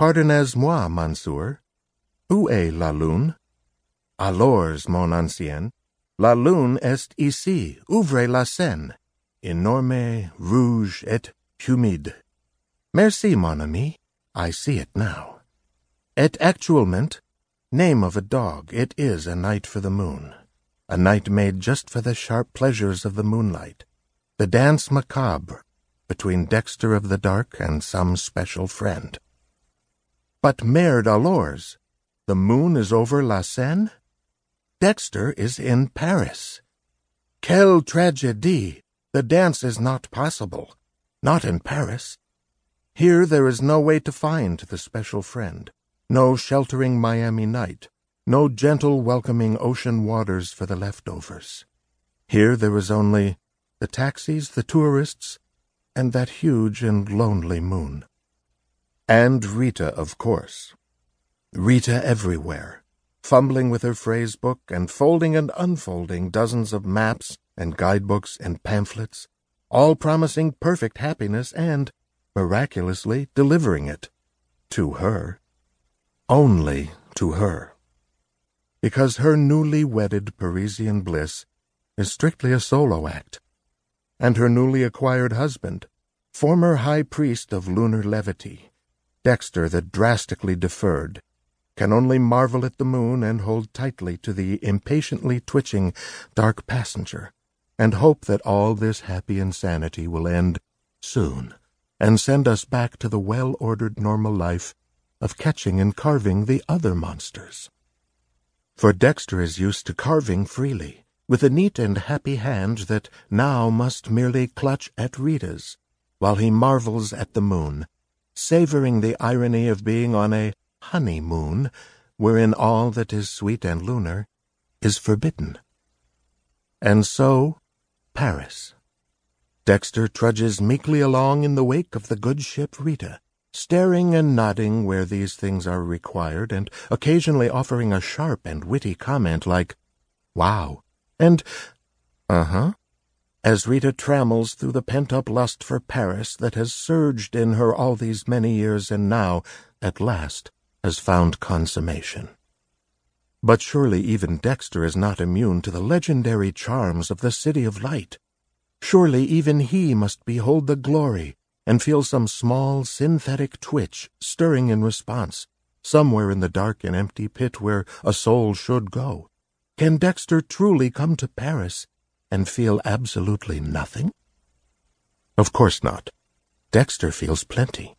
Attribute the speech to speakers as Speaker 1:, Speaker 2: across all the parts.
Speaker 1: Pardonnez-moi, monsieur. Où est la lune? Alors, mon ancien, la lune est ici, ouvrez la Seine, enorme, rouge et humide. Merci, mon ami, I see it now. Et actuellement, name of a dog, it is a night for the moon, a night made just for the sharp pleasures of the moonlight, the dance macabre between Dexter of the Dark and some special friend. But merde alors, the moon is over La Seine? Dexter is in Paris. Quelle tragédie! The dance is not possible. Not in Paris. Here there is no way to find the special friend, no sheltering Miami night, no gentle welcoming ocean waters for the leftovers. Here there is only the taxis, the tourists, and that huge and lonely moon. And Rita, of course. Rita everywhere, fumbling with her phrase book and folding and unfolding dozens of maps and guidebooks and pamphlets, all promising perfect happiness and, miraculously, delivering it. To her. Only to her. Because her newly wedded Parisian bliss is strictly a solo act, and her newly acquired husband, former high priest of lunar levity, Dexter the drastically deferred, can only marvel at the moon and hold tightly to the impatiently twitching dark passenger, and hope that all this happy insanity will end soon and send us back to the well-ordered normal life of catching and carving the other monsters. For Dexter is used to carving freely, with a neat and happy hand that now must merely clutch at Rita's, while he marvels at the moon savoring the irony of being on a honeymoon wherein all that is sweet and lunar is forbidden. And so, Paris. Dexter trudges meekly along in the wake of the good ship Rita, staring and nodding where these things are required, and occasionally offering a sharp and witty comment like, Wow, and, Uh-huh, as Rita trammels through the pent-up lust for Paris that has surged in her all these many years and now, at last, has found consummation. But surely even Dexter is not immune to the legendary charms of the City of Light. Surely even he must behold the glory and feel some small synthetic twitch stirring in response, somewhere in the dark and empty pit where a soul should go. Can Dexter truly come to Paris and feel absolutely nothing? Of course not. Dexter feels plenty.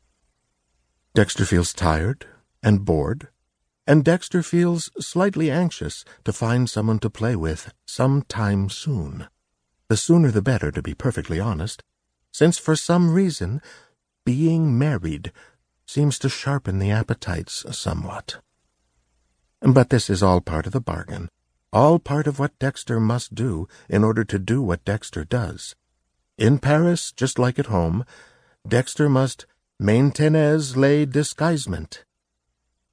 Speaker 1: Dexter feels tired and bored, and Dexter feels slightly anxious to find someone to play with some time soon. The sooner the better, to be perfectly honest, since for some reason being married seems to sharpen the appetites somewhat. But this is all part of the bargain all part of what Dexter must do in order to do what Dexter does. In Paris, just like at home, Dexter must maintenez le disguisement.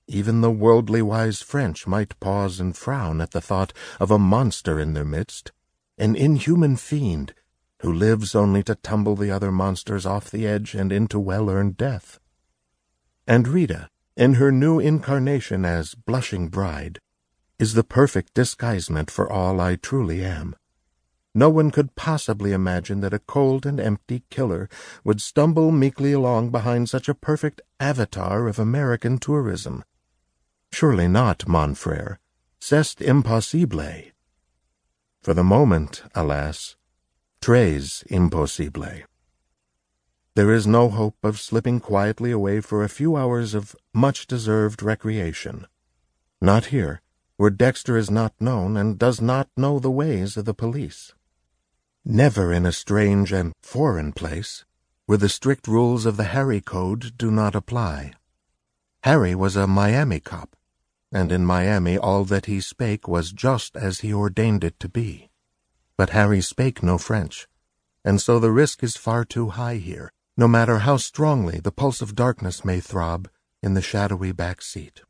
Speaker 1: Even the worldly wise French might pause and frown at the thought of a monster in their midst, an inhuman fiend who lives only to tumble the other monsters off the edge and into well-earned death. And Rita, in her new incarnation as blushing bride, is the perfect disguisement for all I truly am. No one could possibly imagine that a cold and empty killer would stumble meekly along behind such a perfect avatar of American tourism. Surely not, mon frere. C'est impossible. For the moment, alas, très impossible. There is no hope of slipping quietly away for a few hours of much-deserved recreation. Not here where Dexter is not known and does not know the ways of the police. Never in a strange and foreign place, where the strict rules of the Harry Code do not apply. Harry was a Miami cop, and in Miami all that he spake was just as he ordained it to be. But Harry spake no French, and so the risk is far too high here, no matter how strongly the pulse of darkness may throb in the shadowy back seat.